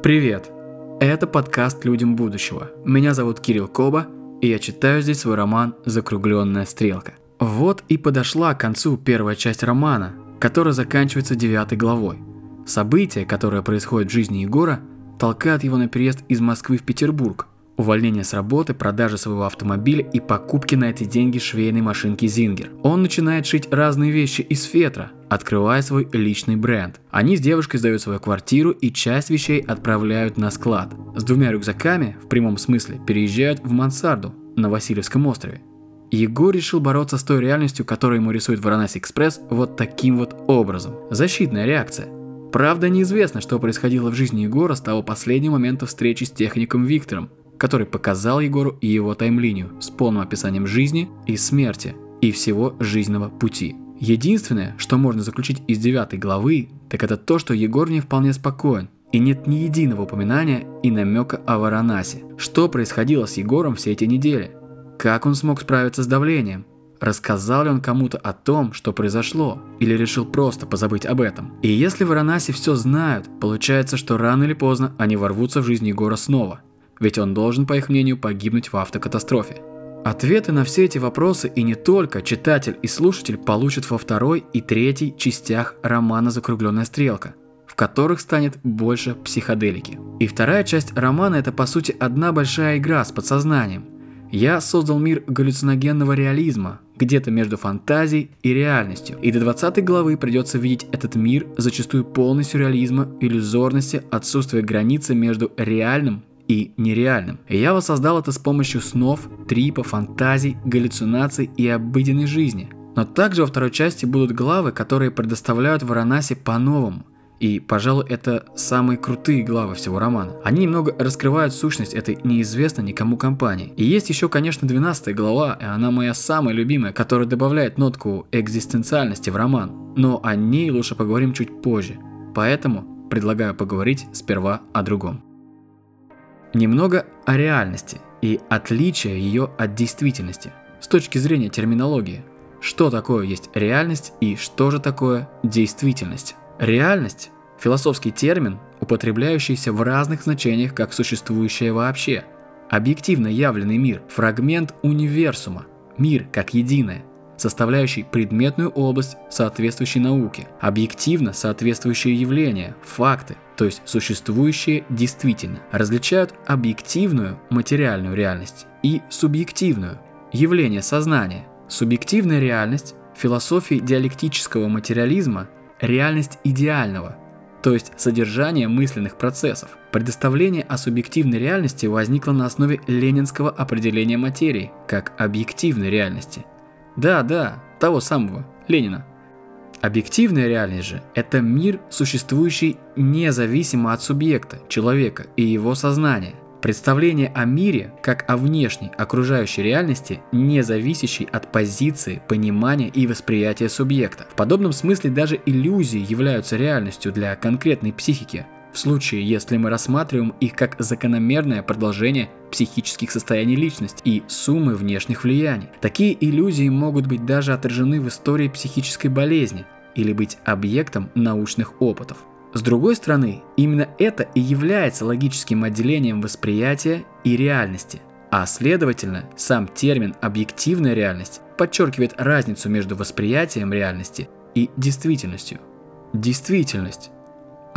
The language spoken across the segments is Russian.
Привет! Это подкаст «Людям будущего». Меня зовут Кирилл Коба, и я читаю здесь свой роман «Закругленная стрелка». Вот и подошла к концу первая часть романа, которая заканчивается девятой главой. События, которые происходят в жизни Егора, толкают его на переезд из Москвы в Петербург – увольнение с работы, продажа своего автомобиля и покупки на эти деньги швейной машинки Зингер. Он начинает шить разные вещи из фетра, открывая свой личный бренд. Они с девушкой сдают свою квартиру и часть вещей отправляют на склад. С двумя рюкзаками, в прямом смысле, переезжают в мансарду на Васильевском острове. Егор решил бороться с той реальностью, которую ему рисует Варанаси Экспресс вот таким вот образом. Защитная реакция. Правда, неизвестно, что происходило в жизни Егора с того последнего момента встречи с техником Виктором, который показал Егору и его таймлинию с полным описанием жизни и смерти и всего жизненного пути. Единственное, что можно заключить из девятой главы, так это то, что Егор не вполне спокоен, и нет ни единого упоминания и намека о Варанасе. Что происходило с Егором все эти недели? Как он смог справиться с давлением? Рассказал ли он кому-то о том, что произошло, или решил просто позабыть об этом? И если в Варанасе все знают, получается, что рано или поздно они ворвутся в жизнь Егора снова – ведь он должен, по их мнению, погибнуть в автокатастрофе. Ответы на все эти вопросы и не только читатель и слушатель получат во второй и третьей частях романа «Закругленная стрелка», в которых станет больше психоделики. И вторая часть романа – это по сути одна большая игра с подсознанием. Я создал мир галлюциногенного реализма, где-то между фантазией и реальностью. И до 20 главы придется видеть этот мир, зачастую полный сюрреализма, иллюзорности, отсутствия границы между реальным и нереальным. Я воссоздал это с помощью снов, трипа, фантазий, галлюцинаций и обыденной жизни. Но также во второй части будут главы, которые предоставляют Варанаси по-новому. И, пожалуй, это самые крутые главы всего романа. Они немного раскрывают сущность этой неизвестной никому компании. И есть еще, конечно, 12 глава, и она моя самая любимая, которая добавляет нотку экзистенциальности в роман. Но о ней лучше поговорим чуть позже. Поэтому предлагаю поговорить сперва о другом. Немного о реальности и отличия ее от действительности с точки зрения терминологии. Что такое есть реальность и что же такое действительность? Реальность – философский термин, употребляющийся в разных значениях как существующее вообще. Объективно явленный мир – фрагмент универсума, мир как единое составляющий предметную область соответствующей науке, объективно соответствующие явления, факты, то есть существующие действительно, различают объективную материальную реальность и субъективную явление сознания. Субъективная реальность философии диалектического материализма – реальность идеального, то есть содержание мысленных процессов. Предоставление о субъективной реальности возникло на основе ленинского определения материи как объективной реальности – да, да, того самого, Ленина. Объективная реальность же – это мир, существующий независимо от субъекта, человека и его сознания. Представление о мире как о внешней окружающей реальности, не зависящей от позиции, понимания и восприятия субъекта. В подобном смысле даже иллюзии являются реальностью для конкретной психики – в случае, если мы рассматриваем их как закономерное продолжение психических состояний личности и суммы внешних влияний. Такие иллюзии могут быть даже отражены в истории психической болезни или быть объектом научных опытов. С другой стороны, именно это и является логическим отделением восприятия и реальности, а следовательно, сам термин «объективная реальность» подчеркивает разницу между восприятием реальности и действительностью. Действительность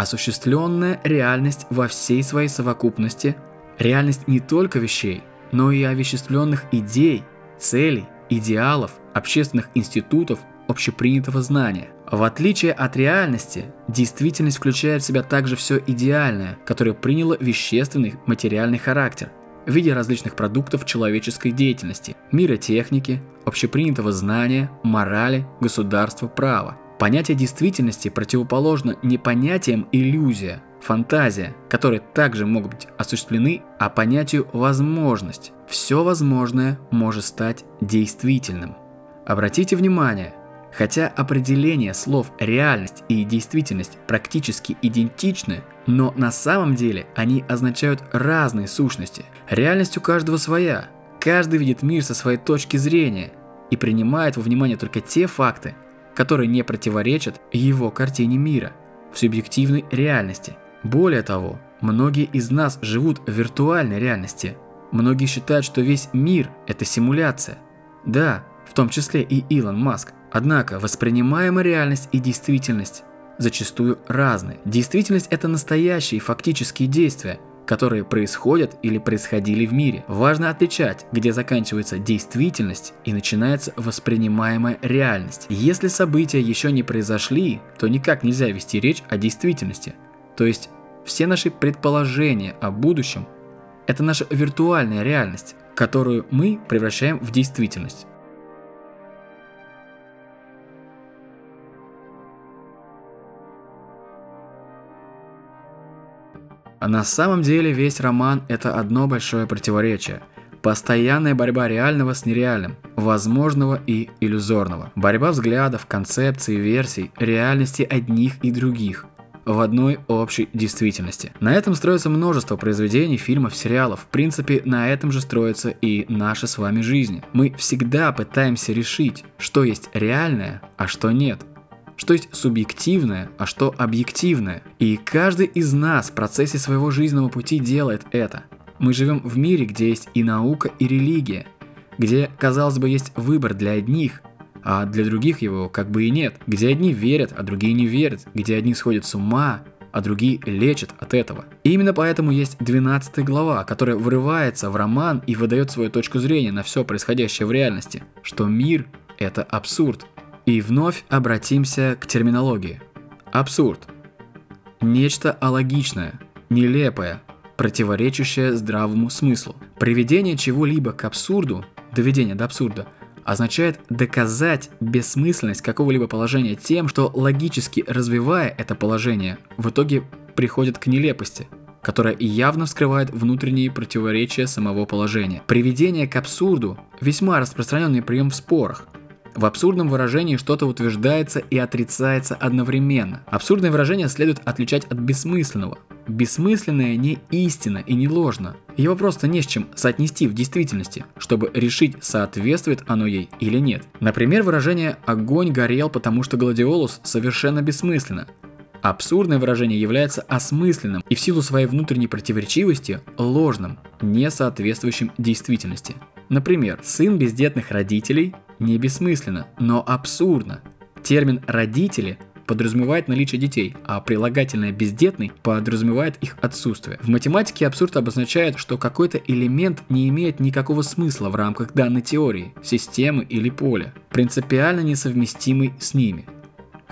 осуществленная реальность во всей своей совокупности, реальность не только вещей, но и овеществленных идей, целей, идеалов, общественных институтов, общепринятого знания. В отличие от реальности, действительность включает в себя также все идеальное, которое приняло вещественный материальный характер в виде различных продуктов человеческой деятельности, мира техники, общепринятого знания, морали, государства, права. Понятие действительности противоположно не понятиям иллюзия, фантазия, которые также могут быть осуществлены, а понятию возможность. Все возможное может стать действительным. Обратите внимание, хотя определение слов реальность и действительность практически идентичны, но на самом деле они означают разные сущности. Реальность у каждого своя. Каждый видит мир со своей точки зрения и принимает во внимание только те факты, которые не противоречат его картине мира в субъективной реальности. Более того, Многие из нас живут в виртуальной реальности. Многие считают, что весь мир – это симуляция. Да, в том числе и Илон Маск. Однако воспринимаемая реальность и действительность зачастую разные. Действительность – это настоящие фактические действия, которые происходят или происходили в мире. Важно отличать, где заканчивается действительность и начинается воспринимаемая реальность. Если события еще не произошли, то никак нельзя вести речь о действительности. То есть все наши предположения о будущем – это наша виртуальная реальность, которую мы превращаем в действительность. А на самом деле весь роман – это одно большое противоречие. Постоянная борьба реального с нереальным, возможного и иллюзорного. Борьба взглядов, концепций, версий, реальности одних и других в одной общей действительности. На этом строится множество произведений, фильмов, сериалов. В принципе, на этом же строится и наша с вами жизнь. Мы всегда пытаемся решить, что есть реальное, а что нет что есть субъективное, а что объективное. И каждый из нас в процессе своего жизненного пути делает это. Мы живем в мире, где есть и наука, и религия, где, казалось бы, есть выбор для одних, а для других его как бы и нет, где одни верят, а другие не верят, где одни сходят с ума, а другие лечат от этого. И именно поэтому есть 12 глава, которая врывается в роман и выдает свою точку зрения на все происходящее в реальности, что мир – это абсурд, и вновь обратимся к терминологии. Абсурд. Нечто алогичное, нелепое, противоречащее здравому смыслу. Приведение чего-либо к абсурду, доведение до абсурда, означает доказать бессмысленность какого-либо положения тем, что логически развивая это положение, в итоге приходит к нелепости, которая явно вскрывает внутренние противоречия самого положения. Приведение к абсурду – весьма распространенный прием в спорах – в абсурдном выражении что-то утверждается и отрицается одновременно. Абсурдное выражение следует отличать от бессмысленного. Бессмысленное не истина и не ложно. Его просто не с чем соотнести в действительности, чтобы решить, соответствует оно ей или нет. Например, выражение «огонь горел, потому что гладиолус» совершенно бессмысленно. Абсурдное выражение является осмысленным и в силу своей внутренней противоречивости ложным, не соответствующим действительности. Например, сын бездетных родителей не бессмысленно, но абсурдно. Термин «родители» подразумевает наличие детей, а прилагательное «бездетный» подразумевает их отсутствие. В математике абсурд обозначает, что какой-то элемент не имеет никакого смысла в рамках данной теории, системы или поля, принципиально несовместимый с ними –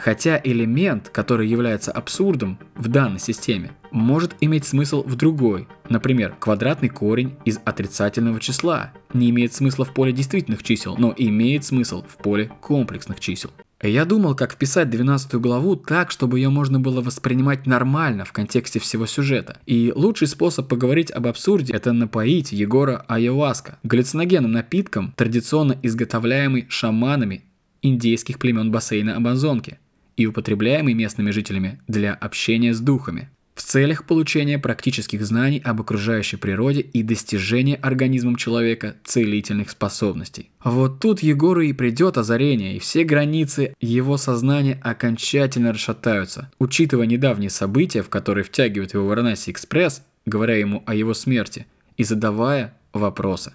Хотя элемент, который является абсурдом в данной системе, может иметь смысл в другой. Например, квадратный корень из отрицательного числа не имеет смысла в поле действительных чисел, но имеет смысл в поле комплексных чисел. Я думал, как вписать 12 главу так, чтобы ее можно было воспринимать нормально в контексте всего сюжета. И лучший способ поговорить об абсурде – это напоить Егора айоваска, галлюциногенным напитком, традиционно изготовляемый шаманами индейских племен бассейна Амазонки – и употребляемый местными жителями для общения с духами в целях получения практических знаний об окружающей природе и достижения организмом человека целительных способностей. Вот тут Егору и придет озарение, и все границы его сознания окончательно расшатаются. Учитывая недавние события, в которые втягивает его Варанаси Экспресс, говоря ему о его смерти, и задавая вопросы.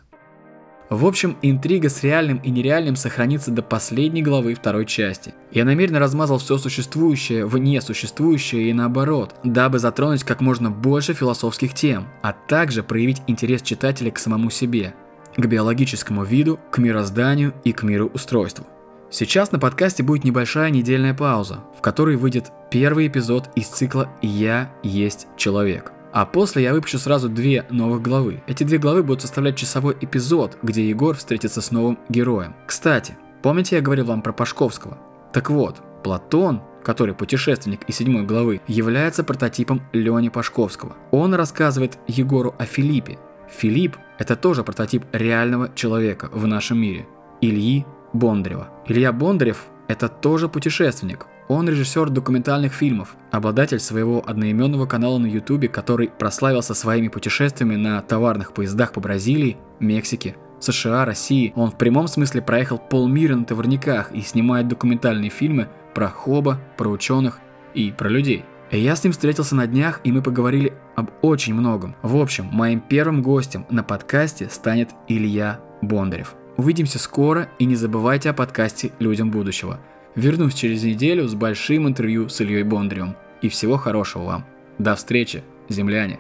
В общем, интрига с реальным и нереальным сохранится до последней главы второй части. Я намеренно размазал все существующее в несуществующее и наоборот, дабы затронуть как можно больше философских тем, а также проявить интерес читателя к самому себе, к биологическому виду, к мирозданию и к мироустройству. Сейчас на подкасте будет небольшая недельная пауза, в которой выйдет первый эпизод из цикла «Я есть человек». А после я выпущу сразу две новых главы. Эти две главы будут составлять часовой эпизод, где Егор встретится с новым героем. Кстати, помните я говорил вам про Пашковского? Так вот, Платон, который путешественник из седьмой главы, является прототипом Лени Пашковского. Он рассказывает Егору о Филиппе. Филипп – это тоже прототип реального человека в нашем мире. Ильи Бондарева. Илья Бондарев – это тоже путешественник. Он режиссер документальных фильмов, обладатель своего одноименного канала на ютубе, который прославился своими путешествиями на товарных поездах по Бразилии, Мексике, США, России. Он в прямом смысле проехал полмира на товарниках и снимает документальные фильмы про хоба, про ученых и про людей. Я с ним встретился на днях, и мы поговорили об очень многом. В общем, моим первым гостем на подкасте станет Илья Бондарев. Увидимся скоро и не забывайте о подкасте «Людям будущего». Вернусь через неделю с большим интервью с Ильей Бондаревым. И всего хорошего вам. До встречи, земляне!